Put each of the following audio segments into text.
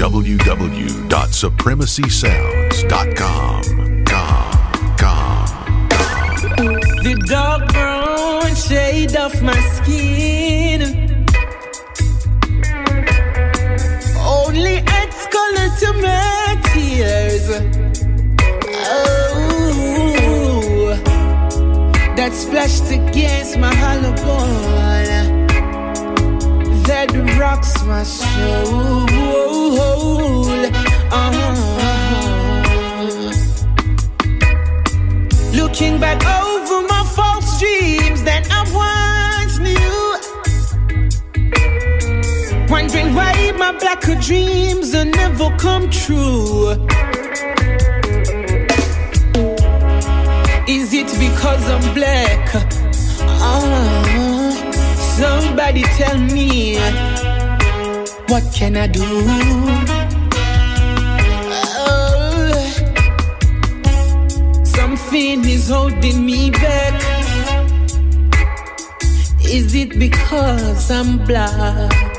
www.supremacysounds.com. Com, com, The dark brown shade of my skin. Only X color to my tears. Oh, that splashed against my hollow bone that rocks my soul. Uh-huh. Looking back over my false dreams that I once knew. Wondering why my blacker dreams will never come true. Is it because I'm black? Uh, somebody tell me, what can I do? Oh, something is holding me back. Is it because I'm black?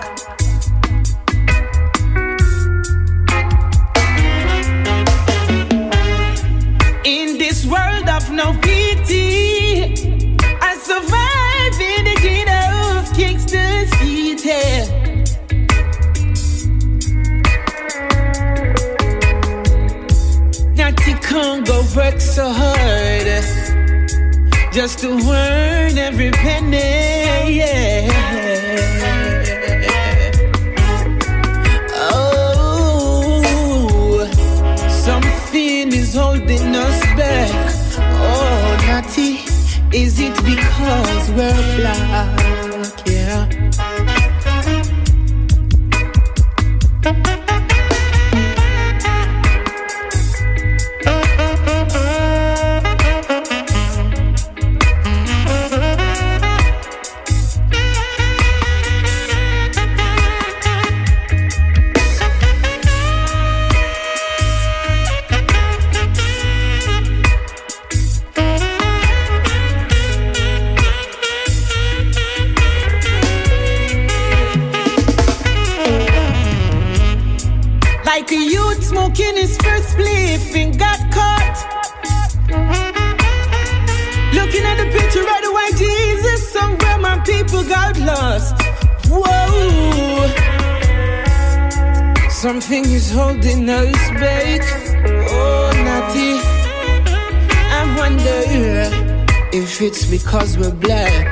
So hard eh, just to earn every penny. Yeah. Oh, something is holding us back. Oh, Natty, is it because we're black? It's because we're black.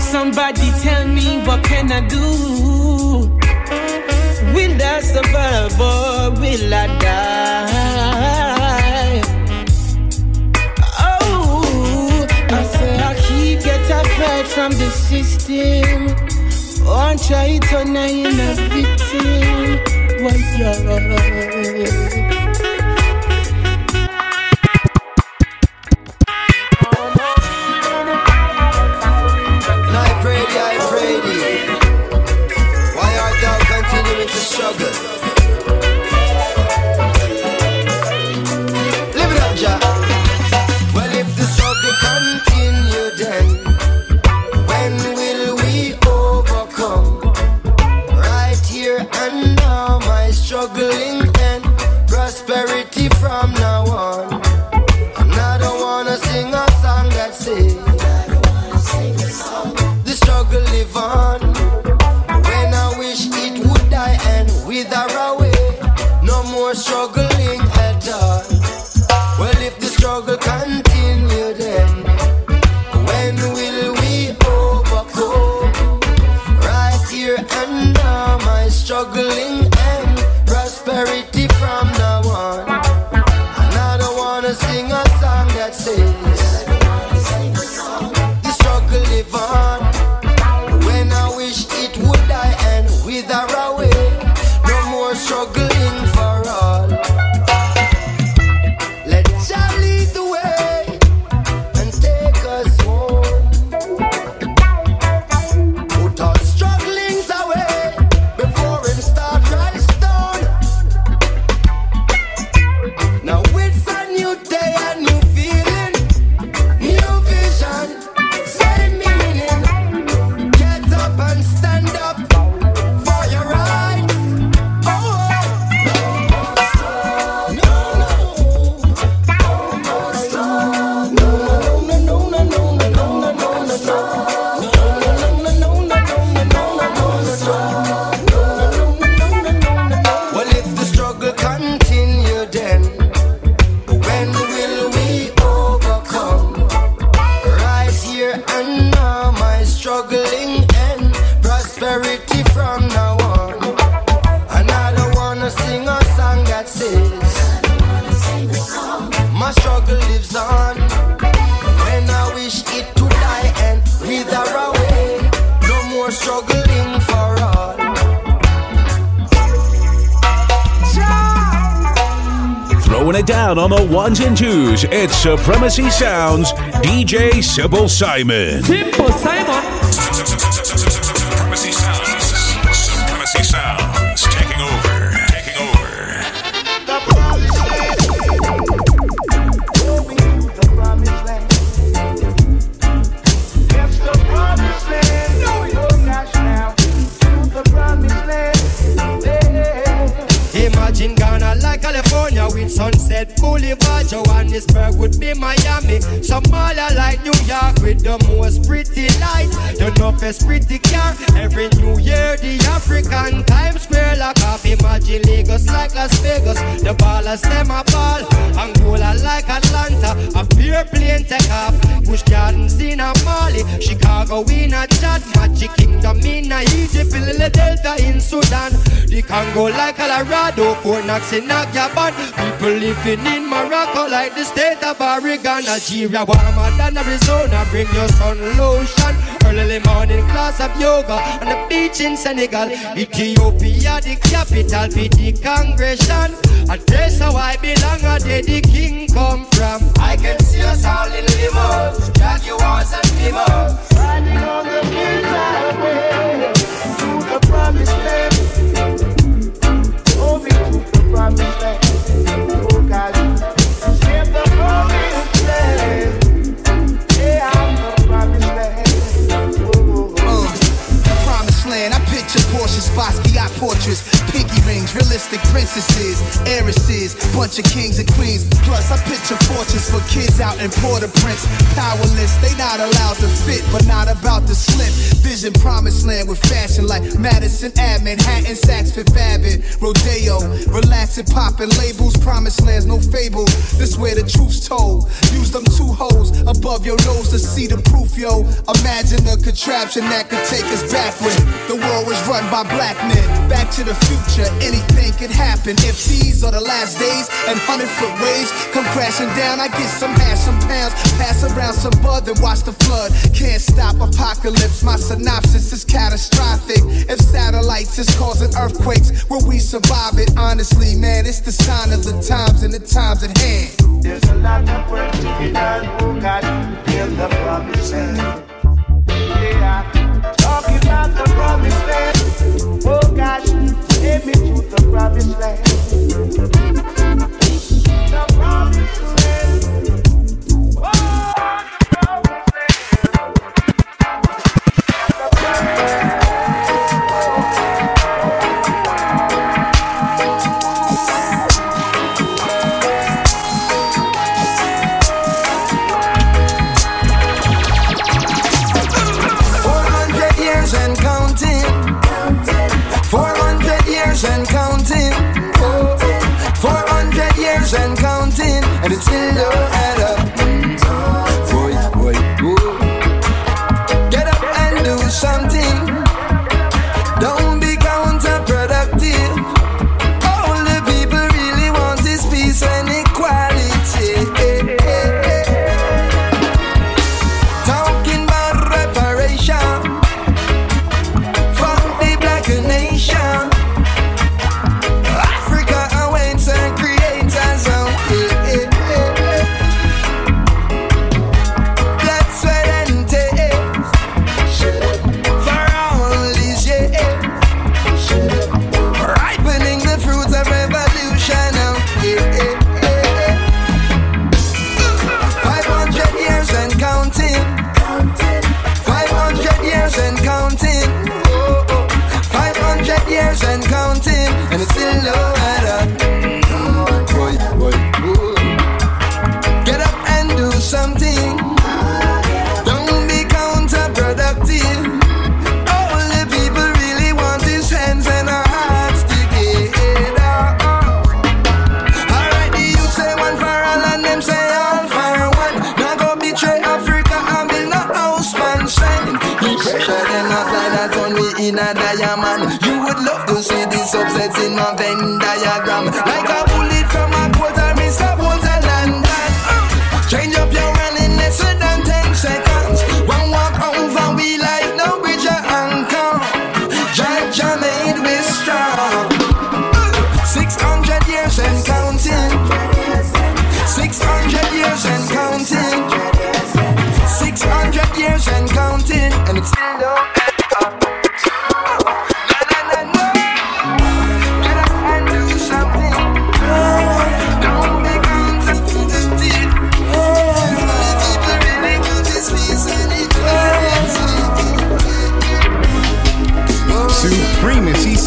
Somebody tell me what can I do? Will I survive or will I die? Oh, I say I keep get a fight from the system. And try to turn in a victim. Why, yeah. Supremacy Sounds, DJ Simple Simon. Simple Simon. Boulevard. Johannesburg would be Miami. Somalia like New York with the most pretty light. The toughest pretty car. Every New Year, the African Times Square lock off. Imagine Lagos like Las Vegas. The ballers them a ball. Angola like Atlanta. A pure plane take off. Busch Gardens in a Mali. Chicago in a Chad. Magic Kingdom in a Egypt. Lily Delta in Sudan. The Congo like Colorado. Fort Knox in a Gabon. People living in Morocco like the state of Oregon. Nigeria warmer than Arizona. Bring your sun lotion. Early morning class of yoga on the beach in Senegal. Ethiopia, the capital for the congregation. A place how I belong, a day the king come from. I can see us all in limos, Jaguars and Plymouth. Riding on the hills highway to the promised land. Oh, me to the promised land. Portraits, pinky rings, realistic princesses, heiresses, bunch of kings and queens. Plus, I picture fortunes for kids out in Port-au-Prince. Powerless, they not allowed to fit, but not about to slip. Vision promised land with fashion like Madison Ave, Manhattan, Saks Fifth Avenue, Rodeo. Relaxing, popping labels, promised lands, no fables. This where the truth's told. Use them two holes above your nose to see the proof, yo. Imagine a contraption that could take us back backward. The world was run by black men. Back to the future, anything could happen. If these are the last days and hundred foot waves come crashing down, I get some hash, some pounds, pass around some bud, then watch the flood. Can't stop apocalypse. My synopsis is catastrophic. If satellites is causing earthquakes, will we survive it? Honestly, man, it's the sign of the times and the times at hand. There's a lot of work to be done, oh God, in the promised land. Yeah, talking about the promised land. Take me to the promised land. The promised land. Still no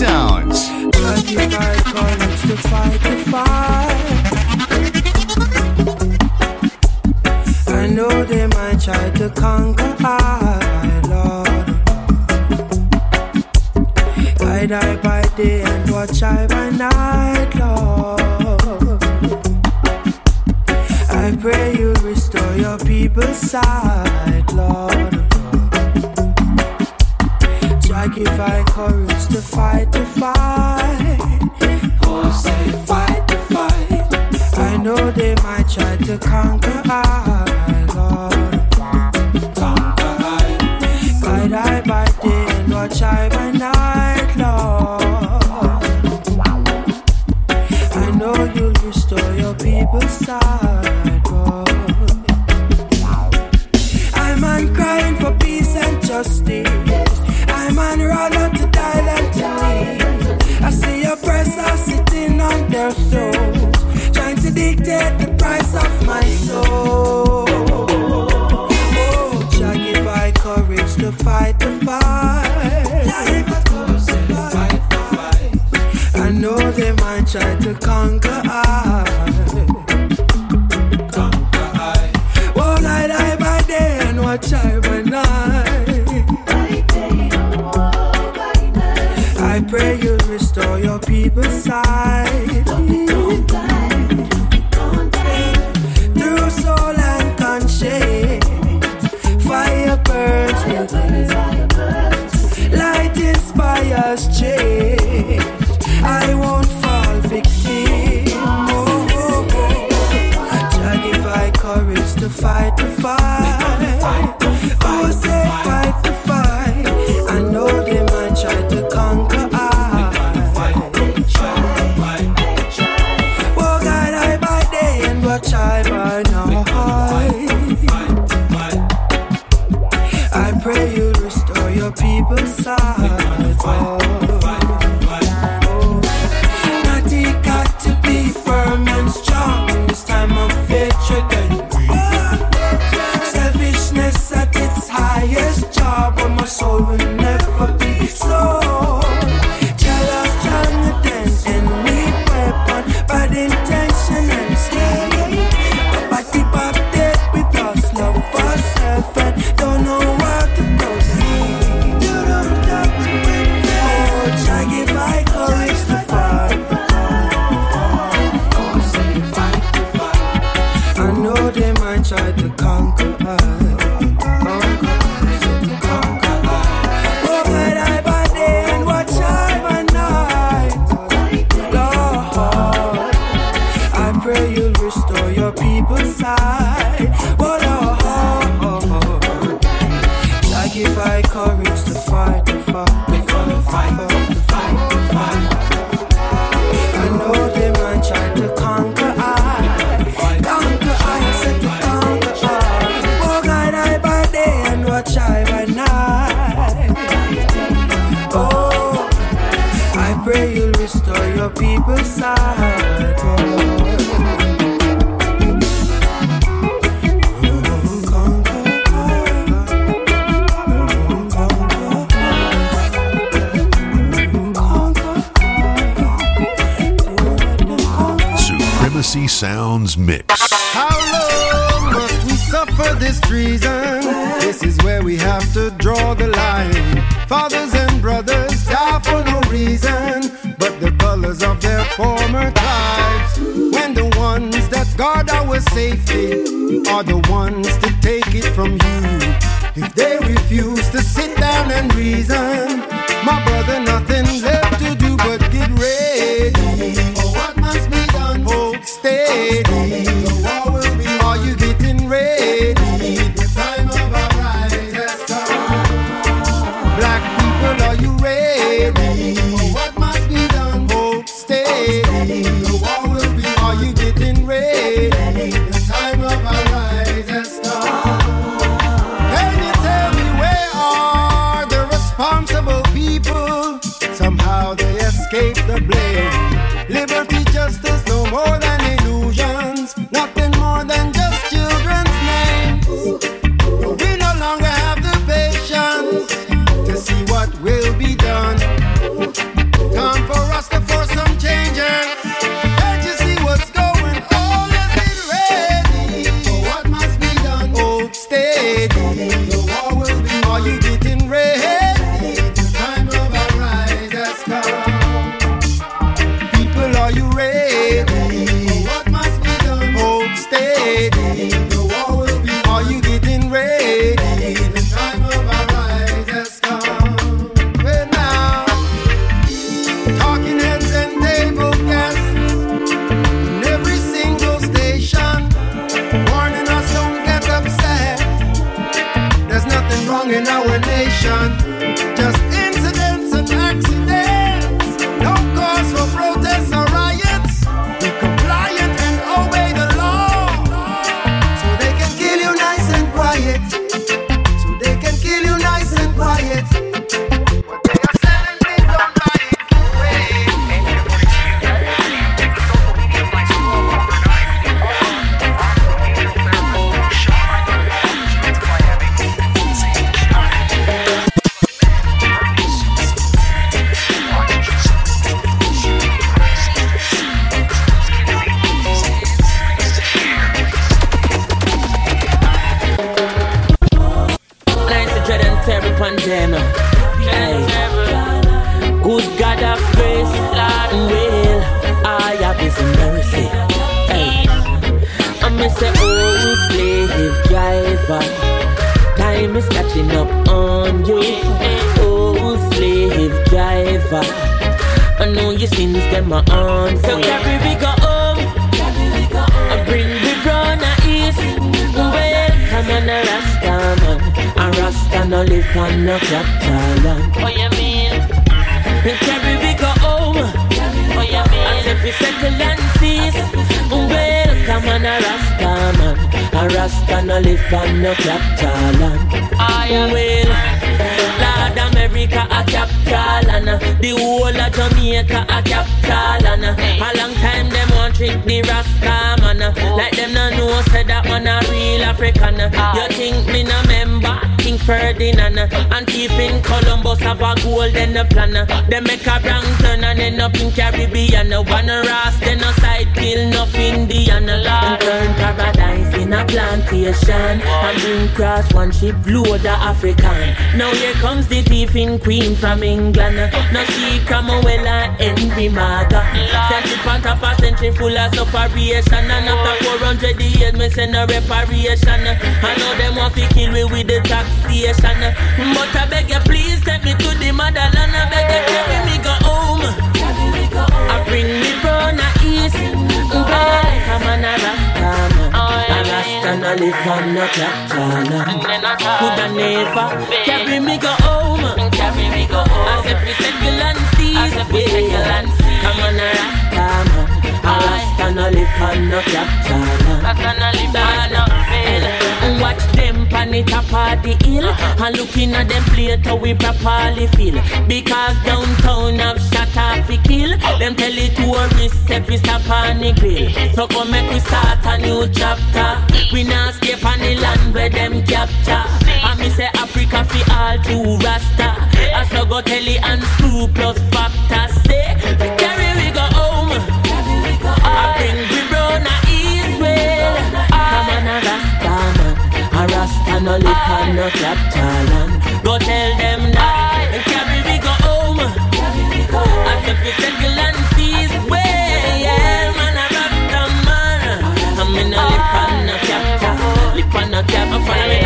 sounds. fight. I know they might try to conquer I, Lord. By day and watch I by night, Lord. I pray you restore your people's sight, Lord courage to fight to fight. Oh, say fight to fight. I know they might try to conquer. all your people's sight. forever you'll restore your people's side. What oh, oh, oh, oh. Like if I courage Sounds Mix. How long must we suffer this treason? This is where we have to draw the line. Fathers and brothers die for no reason, but the colors of their former tribes. When the ones that guard our safety are the ones to take it from you. If they refuse to sit down and reason, my brother, nothing left sisters no. Rasta no live on no capital. I Well, Lord America a capital and the whole of Jamaica a capital and a long time them want trick the Rasta man. Like them no know say that man a real African. You think me no Ferdinand and thief in Columbus have a golden plan they make a wrong turn and end up in Caribbean one Rasta then a side kill Indian uh, and turn paradise in a plantation and bring cross one ship load the African now here comes the thieving queen from England. Now she come well and Henry Maga. Century on top a century full of separation. And after 400 years, me send a reparation. I know them want to kill me with the taxation. But I beg you, please take me to the motherland. I beg you, carry me go home. I bring me a east. Come on, a rasta man. A rasta no live on no capital. Coulda never carry me go home. Carry me go home. if we settle and cease. As if we settle and cease. Come on, a rasta man. A rasta live on capital. I cannot live on feel. Watch pan it up at the hill. And looking at them plate how we properly feel. Because downtown have shot off the kill. Them tell the tourists we stop on the grill. So come make we start a new chapter. We not escape on the land where them capture. And me say Africa fi all to Rasta. I so go tell the and screw plus factor Say, we carry we go home. I bring we brown a east A Rasta no live on no capital land Go tell them that Carry we go home. As if we settle and cease Well, yeah, man a Rasta man. I'm in a live on no capital Live on no capital Follow me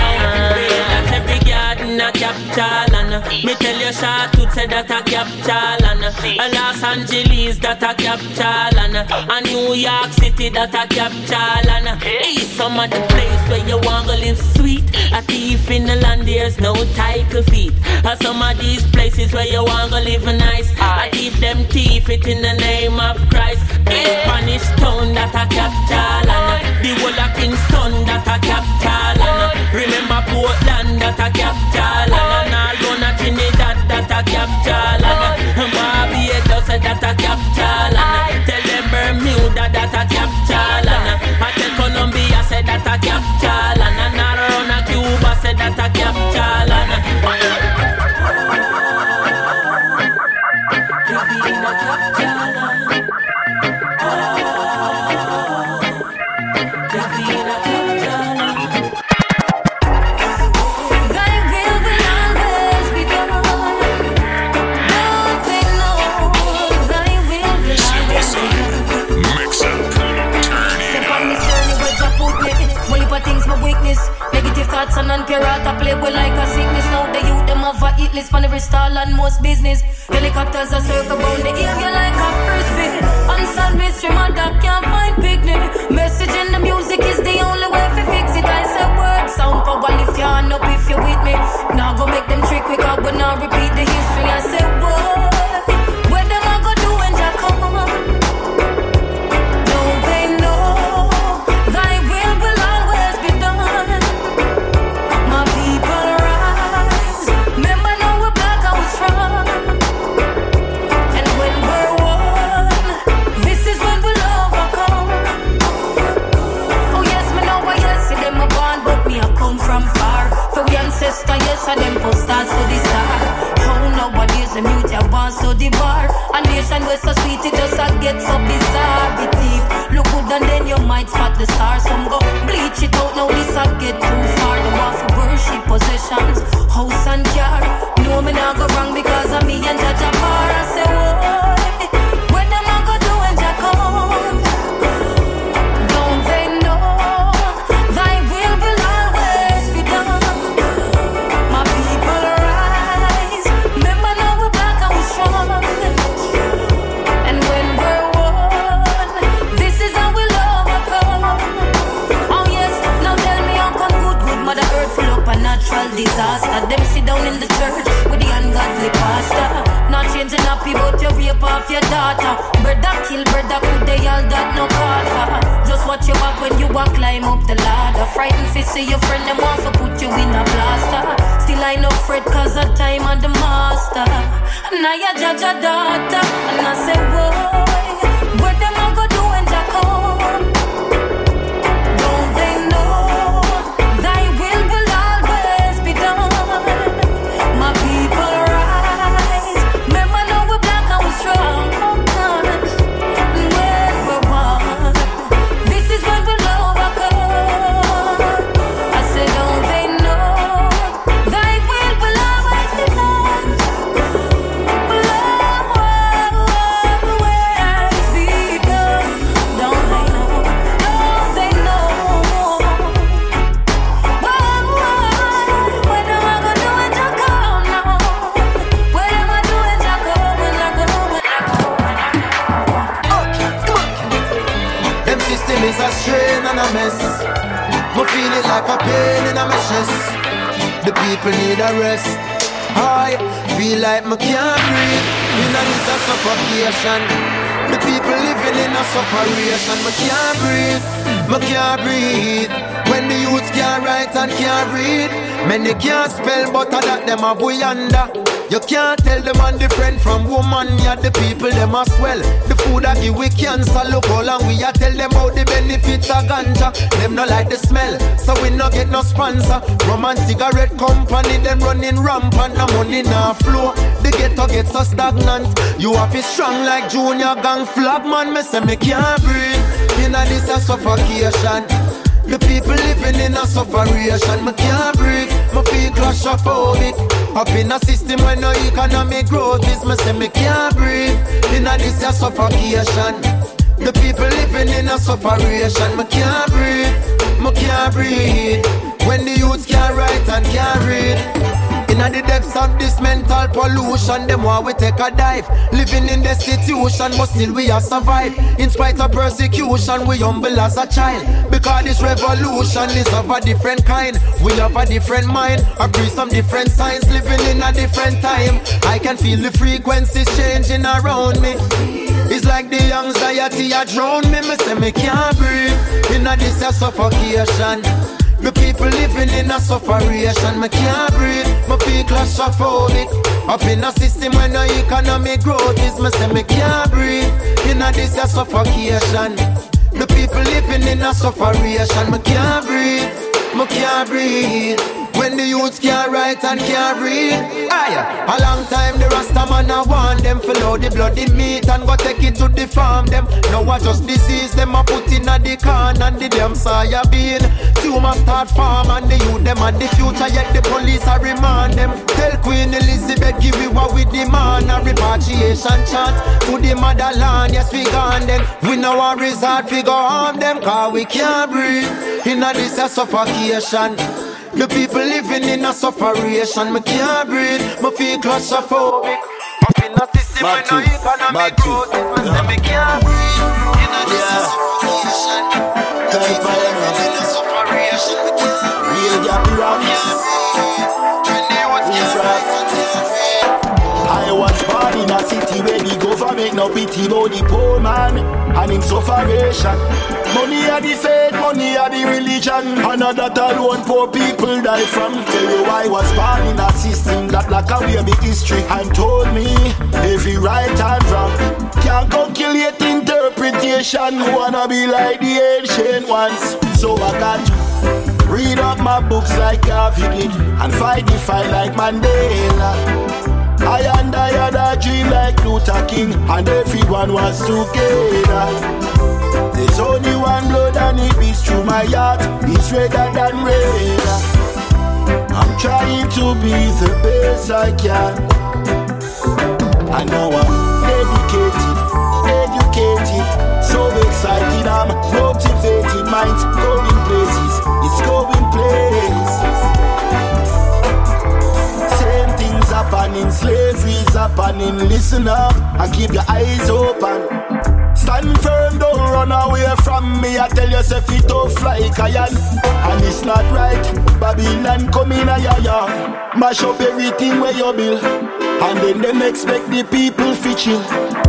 every and Me tell you to say that a capital and a Los Angeles that a capital and a New York City that a capital and Hey, some of the place where you want to live sweet. A thief in the land there's no title feet. And some of these places where you want to live nice. I thief them thief it in the name of Christ. In Spanish town that a capital and The whole of Kingston that a every and most business. Helicopters are circle round the area like a frisbee. Unsolved mystery, my dog can't find picnic. Message in the music is the only way to fix it. I say word sound power lift your hand up if you're with me. Now go make them trick quick up, but now repeat the history. I say what? Where so sweet it just a get so bizarre. Thief look good and then you might spot the stars. Some go bleach it out now this a get too far. The want for worship possessions, house and car. No me not go wrong because of me and Jaja Bar. I say what? Your rape off your daughter. Brother kill brother, could they all that no call for? Just watch your back when you walk, climb up the ladder. Frightened to see your friend, them want to put you in a blaster. Still I no fret cause of time of the master. Now you judge your daughter, and I say, boy, The people living in a suffocation. Me can't breathe. Me can't breathe. When the youths can't write and can't read, many can't spell, but I that them a boy under. You can't tell the man different from woman, yeah, the people them as well. The food I give we cancer, look how long we a tell them how the benefits of ganja. Them no like the smell, so we no get no sponsor. Rum and cigarette company, them running rampant, no money no flow. The ghetto get so stagnant. You have to strong like junior gang flag man, me say me can't breathe. Inna this a suffocation. The people living in a sufferation, me can't breathe. Me feel claustrophobic. Up. Up in a system where no economic growth is, me say me can't breathe. In a this a suffocation. The people living in a sufferation, me can't breathe. Me can't breathe. When the youths can't write and can't read. In the depths of this mental pollution, them want we take a dive. Living in destitution, but still we are survive. In spite of persecution, we humble as a child. Because this revolution is of a different kind. We have a different mind, agree some different signs. Living in a different time. I can feel the frequencies changing around me. It's like the anxiety a drown me. Me say me can't breathe. In a this a suffocation. The people living in a sufferation, me can't breathe, me feel claustrophobic. Up in a system where no economic growth is, me say me can't breathe. In a this is a suffocation. The people living in a sufferation, me can't breathe, me can't breathe. When the youths can't write and can't read. Aye, a long time the Rasta man a want them Follow the bloody meat and go take it to the farm them. Now I just disease them a put in a the can And the damn soya bean Tumor start farm and the youth them and the future Yet the police a remand them. Tell Queen Elizabeth give you what we demand. A repatriation chant to the motherland Yes we gone then We know our resort we go harm them Cause we can't breathe. In a this a suffocation the people living in a sufferation, me can't breathe, me feel claustrophobic. Up in a system where no economic growth is, me say me can't breathe. In a this a suffocation, the people living in a sufferation, me can't breathe. Real gap rap. Government no pity about the poor man and him sufferation. Money are the faith, money are the religion. Not that alone poor people die from. Tell you I was born in a system that like away me history and told me every right and wrong. Can't calculate interpretation. Wanna be like the ancient ones. So I got to read up my books like Garvey did and fight the fight like Mandela. I and I had a dream like Luther King, and everyone was together. There's only one blood, and it beats through my heart. It's redder than red. I'm trying to be the best I can. I know I'm dedicated, educated, so excited. I'm motivated, minds going places. It's going places. Happening, slavery's happening. Listen up and keep your eyes open. Stand firm, don't run away from me. I tell yourself it tough like iron. And it's not right. Babylon come in a ya ya. Mash up everything where you build. And then them expect the people fi chill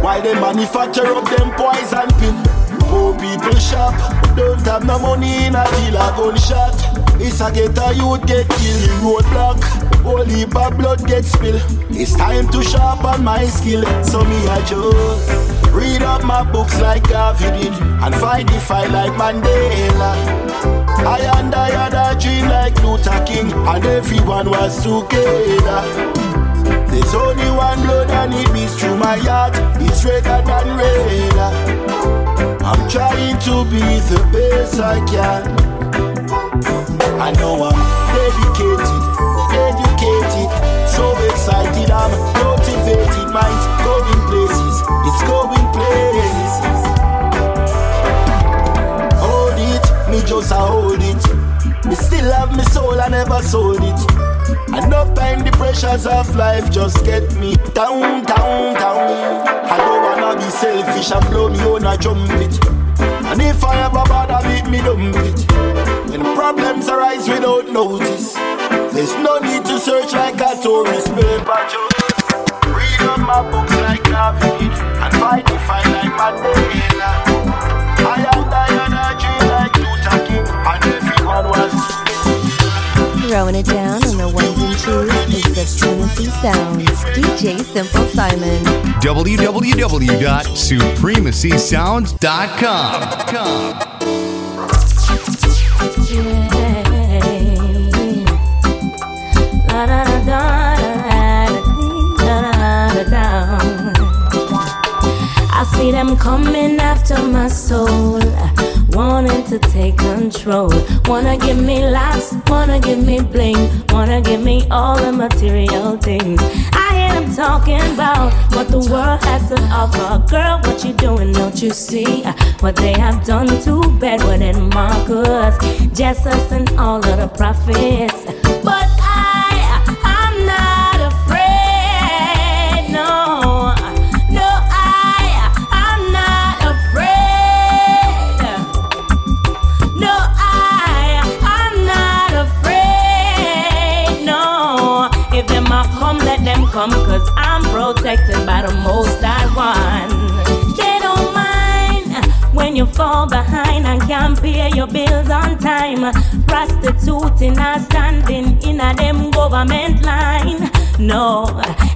While they manufacture up them poison pill Poor people shop Don't have no money in a deal a gunshot It's a get a youth get killed roadblock Whole of blood get spilled. It's time to sharpen my skill. So me a just Read up my books like Garvey did And fight the fight like Mandela. I and I had a dream like Luther King And everyone was together. There's only one blood and it beats through my heart. It's redder than red I'm trying to be the best I can I know I'm dedicated, educated So excited, I'm motivated Mind's going places, it's going places Hold it, me just a hold it Me still have me soul, I never sold it Enough time the pressures of life just get me down, down, down. I don't wanna be selfish and blow me on a trumpet. And if I ever bother beat me dump it. When problems arise without notice, there's no need to search like a tourist paper. Just read up my books like David and fight the fight like Mandela. I am Diana G like Luther King and everyone was. Throwing it down on the ones and twos is the Supremacy Sounds. DJ Simple Simon. www.supremacysounds.com. see them coming after my soul, wanting to take control. Wanna give me lots, wanna give me bling, wanna give me all the material things. I hear them talking about what the world has to offer. Girl, what you doing? Don't you see what they have done to Bedward and Marcus, Jesus, and all of the prophets? The most I want. They don't mind when you fall behind and can't pay your bills on time. Prostituting and standing in a them government line. No,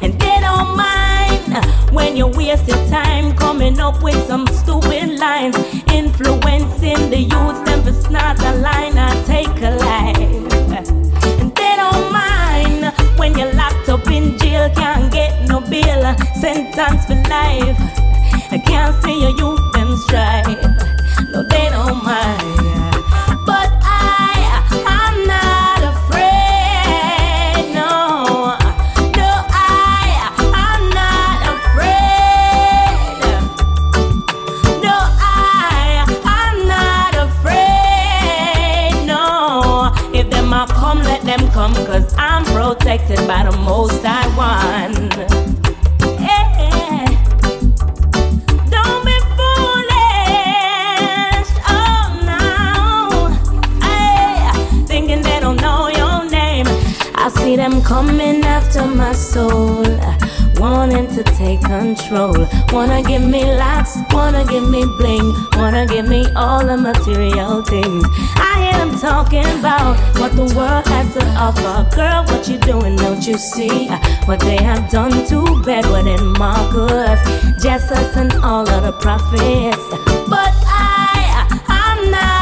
and they don't mind when you waste your time coming up with some stupid lines, influencing the youth. Them for snort a line and take a life. And they don't mind when you're locked up in jail, can't get no bail, sentence for life. I can't see your youth them strive. No, they don't mind. Protected by the most I want. Yeah. Don't be foolish. Oh no. Thinking they don't know your name. I see them coming after my soul. Wanting to take control. Wanna give me lots, wanna give me bling, wanna give me all the material things. I hear them talking about what the world has to offer. Girl, what you doing? Don't you see what they have done to Bedward and Marcus, Jesus, and all of the prophets? But I, I'm not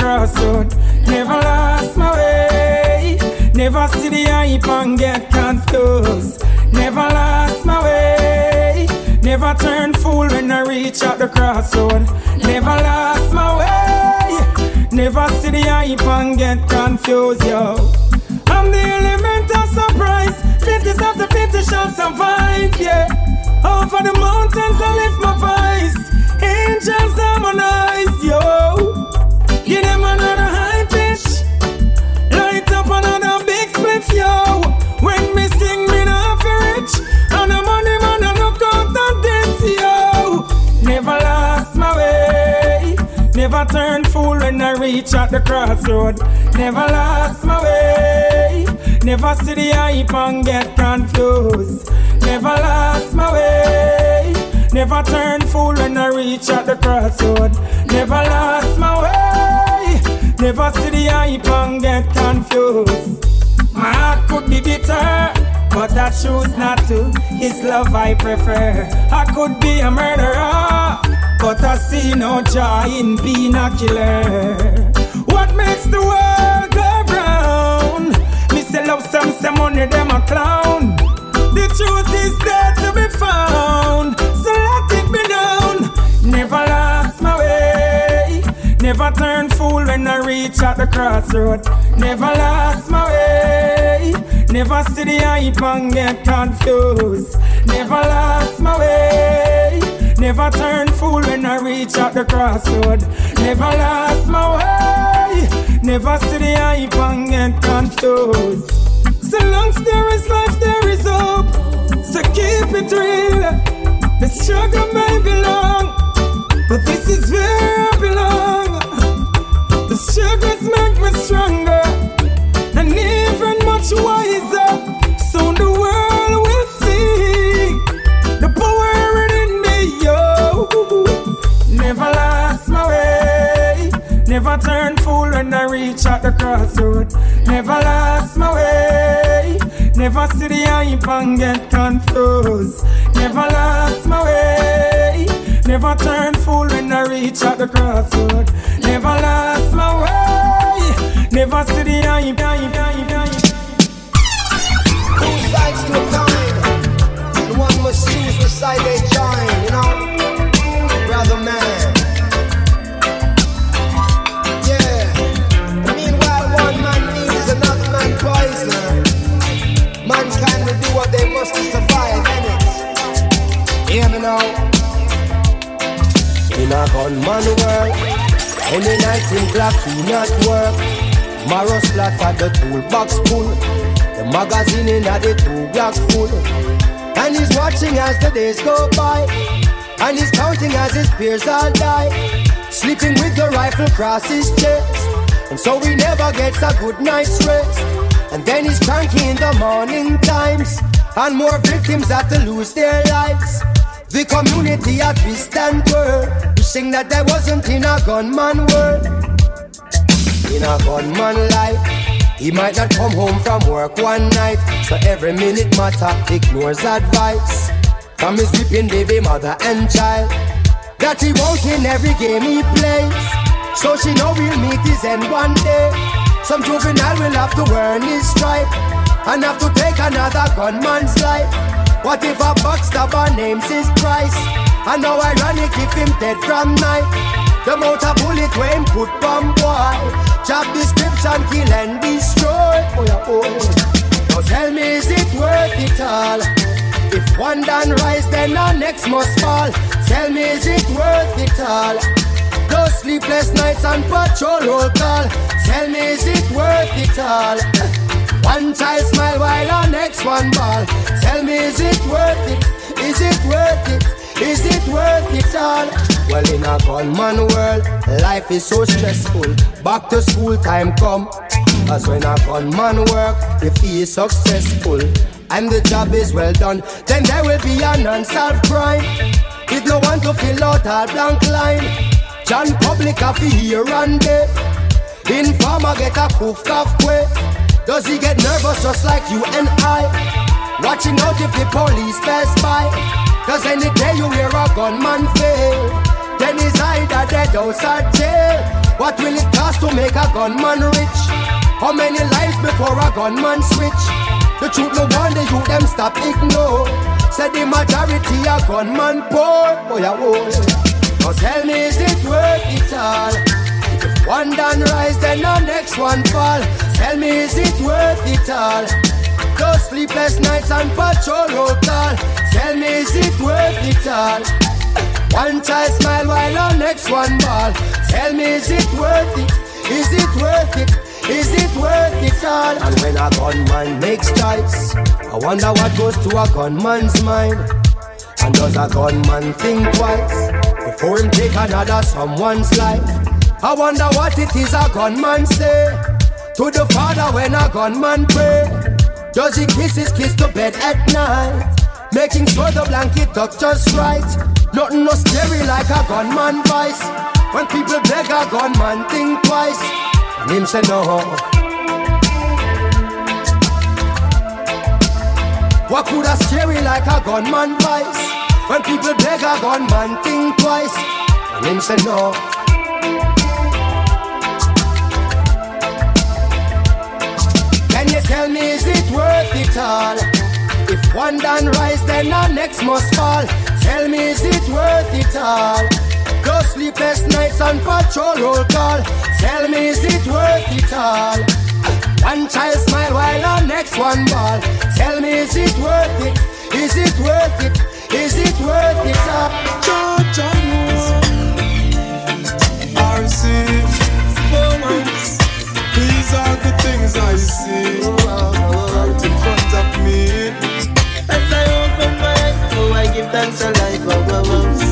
crossroad. Never lost my way. Never see the hype and get confused. Never lost my way. Never turn fool when I reach out the crossroad. Never lost my way. Never see the hype and get confused, yo. I'm the element of surprise. Fittest of the fittest shall survive, yeah. Over the mountains I lift my voice. Angels harmonize, yo. Turn fool when I reach at the crossroad. Never lost my way. Never see the hype and get confused. Never lost my way. Never turn fool when I reach at the crossroad. Never lost my way. Never see the hype and get confused. My heart could be bitter, but I choose not to. His love I prefer. I could be a murderer, but I see no joy in being a killer. What makes the world go round? Me say love some, say money, them a clown. The truth is there to be found, so let it be known. Never lost my way. Never turn fool when I reach at the crossroad. Never lost my way. Never see the hype and get confused. Never lost my way. Never turn fool when I reach at the crossroad. Never lost my way. Never see the hype and get confused. So long as there is life, there is hope. So keep it real. The struggle may be long, but this is where I belong. The struggles make me stronger and even much wiser. Reach at the crossroad. Never lost my way. Never see the hype and get confused. Never lost my way. Never turn fool when I reach at the crossroad. Never lost my way. Never see the hype, hype, hype, hype. Two sides to a coin. The one must choose which side they In a gunman world, any night in clock he not work. Marrow slaughter the toolbox full. The magazine in a the two blocks full. And he's watching as the days go by. And he's counting as his peers all die. Sleeping with the rifle across his chest. And so he never gets a good night's rest. And then he's cranky in the morning times. And more victims have to lose their lives. The community at twist and turn. Wishing that there wasn't in a gunman world. In a gunman life. He might not come home from work one night, so every minute matter ignores advice from his weeping baby mother and child. That he won't win every game he plays, so she know we'll meet his end one day. Some juvenile will have to earn his stripe and have to take another gunman's life. What if a backstabber names his price? And now ironic if him dead from night. The amount of bullet when put bomb boy. Job description kill and destroy. Oh, yeah, oh. Now tell me is it worth it all? If one done rise then the next must fall. Tell me is it worth it all? Those sleepless nights and patrol roll call Tell me is it worth it all? One child smile while the next one ball. Tell me is it worth it? Is it worth it is it worth it all? Well, in a gunman world, life is so stressful. Back to school time come. Cause when a gunman work, if he is successful and the job is well done, then there will be an unsolved crime. With no one to fill out our blank line. John Public have hear and there. Informer get a poof way. Does he get nervous just like you and I? Watching out if the police pass by. Cause any day you hear a gunman fail, then he's either dead or jail. What will it cost to make a gunman rich? How many lives before a gunman switch? The truth no wonder you them stop ignore. Said the majority a gunman poor. Boy, I will. Now tell me, is it worth it all? If One done rise, then the next one fall. Tell me, is it worth it all? Sleepless nights and patrol call. Tell me, is it worth it all? One child smile while the next one ball. Tell me, is it worth it? Is it worth it? Is it worth it all? And when a gunman makes choice, I wonder what goes to a gunman's mind. And does a gunman think twice before him take another someone's life? I wonder what it is a gunman say to the father when a gunman pray. Does he kiss his kiss to bed at night? Making sure the blanket tuck just right. Nothing no scary like a gunman voice. When people beg a gunman, think twice. And him say no. What could a scary like a gunman voice? When people beg a gunman, think twice. And him say no. Can you tell me is it worth it all? If one done rise, then the next must fall. Tell me is it worth it all? Those sleepless nights on patrol roll call. Tell me is it worth it all? One child smile while the next one ball. Tell me is it worth it? Is it worth it? Is it worth it all? Georgia RC moments. These are the things I see right in front of me. As I open my eyes, oh, I give thanks. Oh, oh, oh. Oh,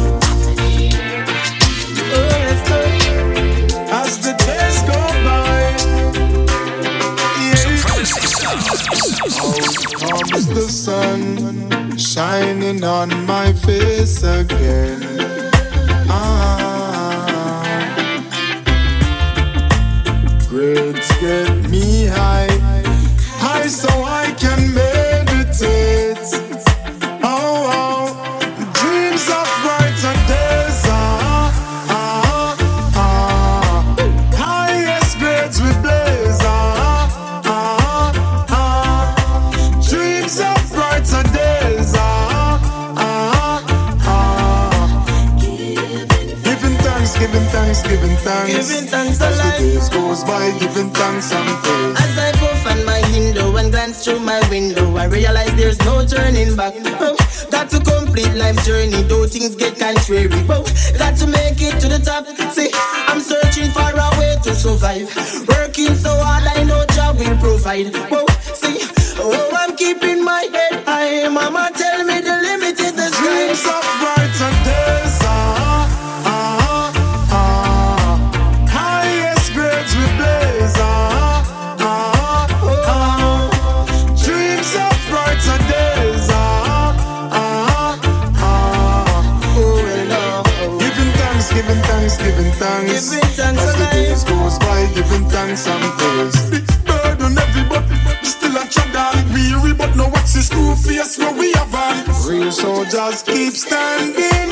praise. It's burden everybody, still a chugga. Weary, but no watch the screw face where we have on. Real soldiers keep standing.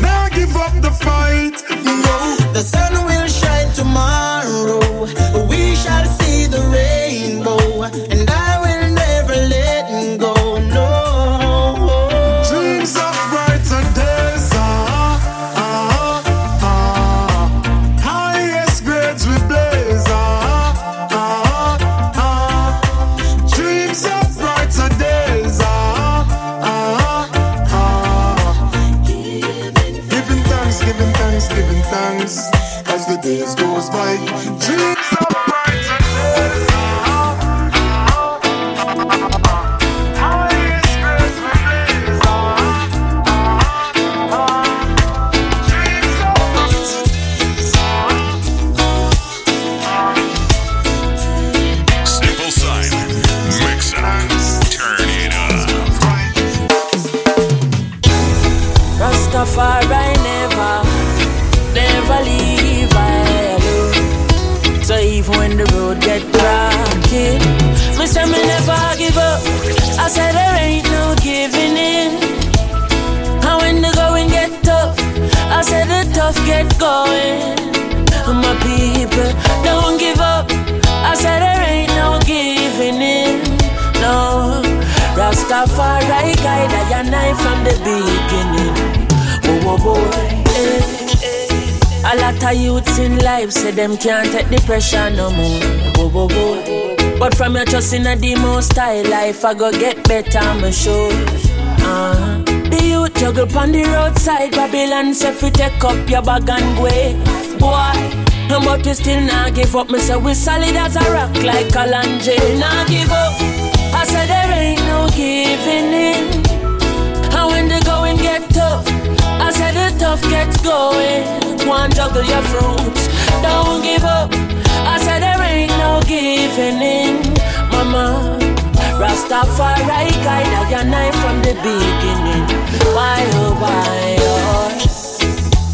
Now give up the fight. No. The sun will shine tomorrow. We shall see and I from the beginning. Oh, oh boy. eh, A lot of youths in life say them can't take the pressure no more. Whoa, whoa, whoa. But from your trust in a demo style life, I go get better, I'm sure. Uh-huh. The youth juggle pon the roadside, Babylon say fi take up your bag and go. Boy, but we still not give up. Me say we solid as a rock like Kalanje. Not give up. I said there ain't no giving in. Get tough, I said the tough gets going. One juggle your fruits, don't give up. I said there ain't no giving in, Mama. Rastafari guide your knife from the beginning. Why oh why oh?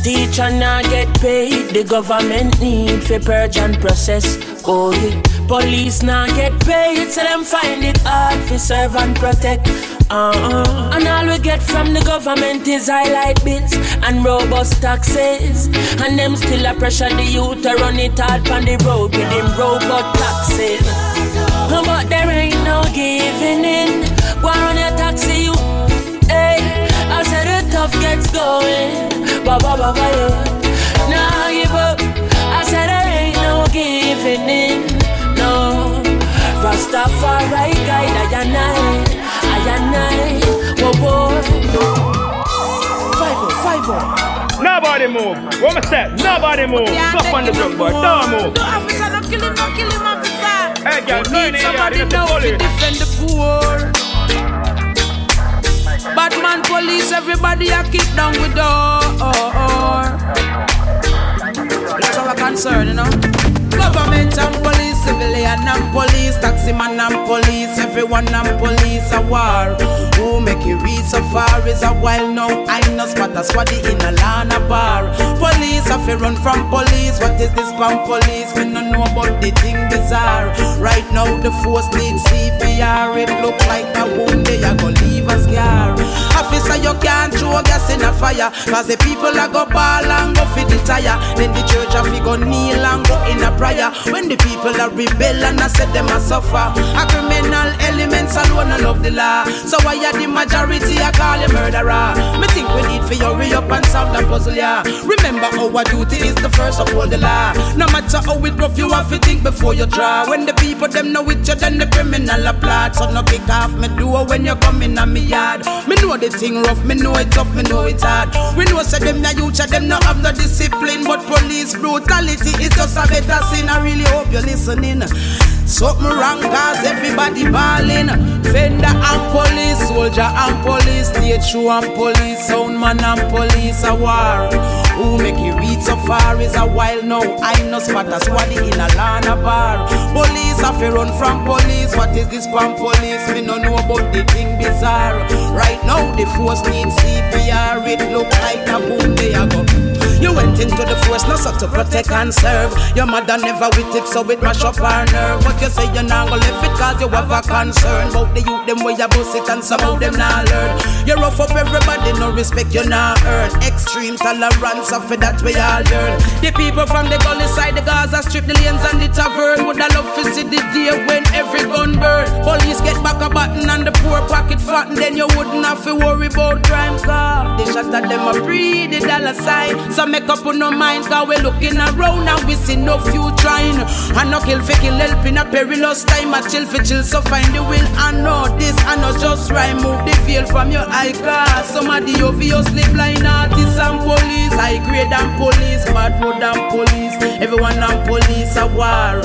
Teacher not get paid, the government need for purge and process. Oh, yeah. Police not get paid, so them find it hard to serve and protect. Uh-uh. And all we get from the government is highlight bills and robust taxes. And them still a pressure the youth to run it hard on the road with them robot taxes. But there ain't no giving in. Go on your taxi, you. Hey, I said the tough gets going. Ba ba ba ba yeah. Nah give up. I said there ain't no giving in. No. Rastafari guide I and I and I. Whoa whoa. Five five. Nobody move. Am I say? Nobody move. Stop on the drum boy. Don't move. No officer, no kill him, no kill him, officer. Hey, girl, no need somebody now to defend the poor. Batman police, everybody a kick down with door. That's our concern, you know. Government and police, civilian and police, taxi man and police, everyone and police a war. Who make it reach so far is a while now. I know spot a squaddy in a lana bar. Police have to run from police. What is this from police? We no know about the thing bizarre. Right now the force needs CPR. It look like a wound they a go leave a scar. Officer, you can't throw gas in a fire. Cause the people a go ball and go for the tire. Then the church a fi go kneel and go in a prayer. When the people a rebel and I said them a suffer. A criminal elements alone I love the law. So why are the majority I call you murderer? Me think we need for you hurry up and solve the puzzle, yeah. Remember our duty is the first of all the law. No matter how it rough, you have to think before you draw. When the people them know it, you then the criminal applaud. So no kick off me door when you come in on me yard. Me know the thing rough, me know it tough, me know it hard. We know say them na youth, them no have no discipline, but police brutality is just a better sin. I really hope you're listening. Something wrong cause everybody ballin'. Fender and police, soldier and police, show and police, sound man and police a war. Who make it reach so far is a while now. I know spot a squaddy in a lana bar. Police have to run from police. What is this from police? Me no know about the thing bizarre. Right now the force needs CPR. It look like a boom they a go. You went into the force, not so to protect and serve. Your mother never with it, so it mash up her nerve. But you say you're not gonna live it cause you have a concern. About the youth, them way you bust it and some of them not learn. You rough up everybody, no respect you not earn. Extreme tolerance, it that we all learn. The people from the gully side, the Gaza strip, the lanes and the tavern. Would I love to see the day when every gun burn. Police get back a button and the poor pocket fat, and then you wouldn't have to worry about crime car. They shot at them a free the dollar sign. So make up on no mind, cause we looking around and we see no future trying. And no kill for kill help in a perilous time. I chill for chill, so find the will. I know this, I know just right. Move the veil from your eye car. Some of the obviously blind artists and police. High grade and police, bad road and police. Everyone and police a war.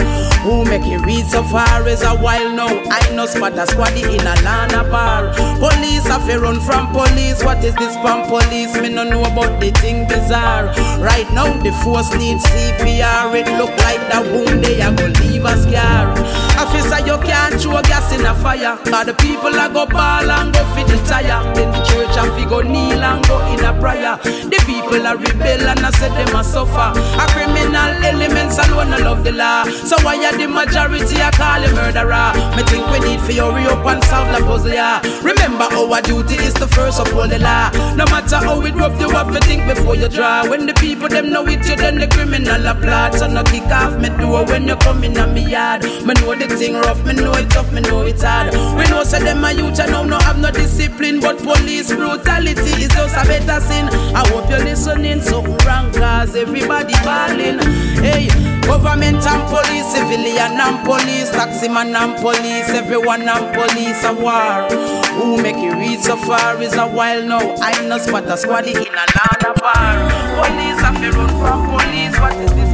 Who make it read so far is a while now. I know spot a squaddy in a lana bar. Police have run from police. What is this from police? Me no know about the thing bizarre. Right now the force needs CPR. It look like that wound they a go leave a scar. Yeah. Officer, you can't throw gas in a fire. Cause the people a go ball and go fit the tire. Then the church a fi go kneel and go in a prayer. The people a rebel and I said them a suffer. A criminal elements alone a love the law. So why are the majority a call you murderer? Me think we need for you hurry up and solve the puzzle, yeah. Remember our duty is the first all the law. No matter how it rough, you have to think before you draw. When the people them know it, you then the criminal applaud. So no kick off me door when you come in on me yard. Me know the thing rough, me know it tough, me know it hard. We know say them a youth and now no have no discipline, but police brutality is just a better sin. I hope you listen. listening, something wrong cause everybody balling. Hey, government and police, civilian and police, taxi man and police, everyone and police a war. Who make it reach so far is a while now. I know spot a squad in a land bar. Police have to run from police. What is this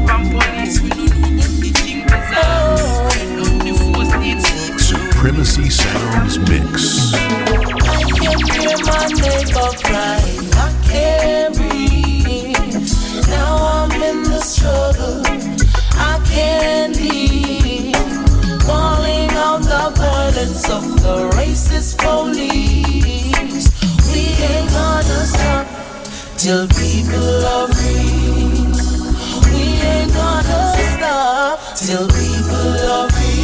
out the violence of the racist police. We ain't gonna stop till people are free. We ain't gonna stop till people are free.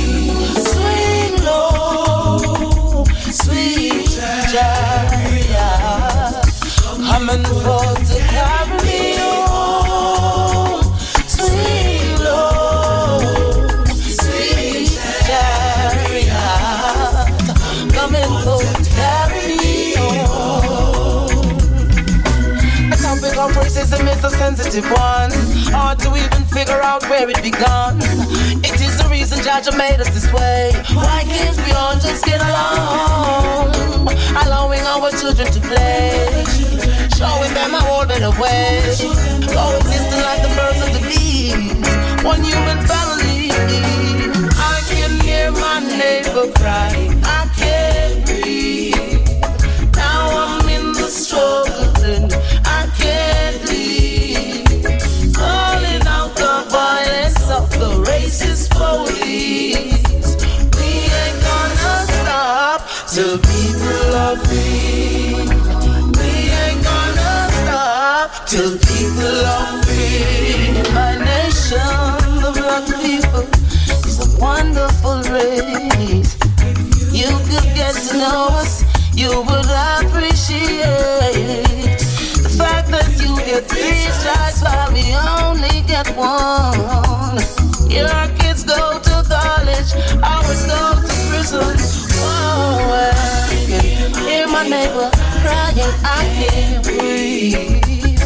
Sensitive one. Hard to even figure out where it began. Jah Jah made us this way. Why can't we all just get along? Allowing our children to play. Showing them a whole better way. Coexisting like the birds and the bees. One human family. I can hear my neighbor cry. I can't breathe. Now I'm in the struggle and I can't leave. Calling out the violence of the racist police. Till people are free. We ain't gonna stop till people are free. My nation, the black people, is a wonderful race. You could get to know us, you would appreciate the fact that you get three strikes while we only get one. Your my neighbor crying, I can't breathe.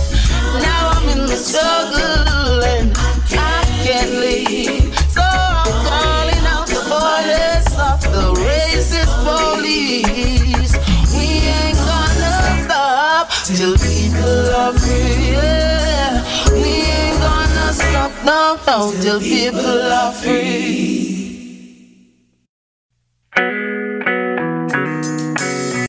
Now I'm in the struggle and I can't leave. So I'm calling out the voice of the racist police. We ain't gonna stop till people are free. Yeah. We ain't gonna stop, no, no, till people are free.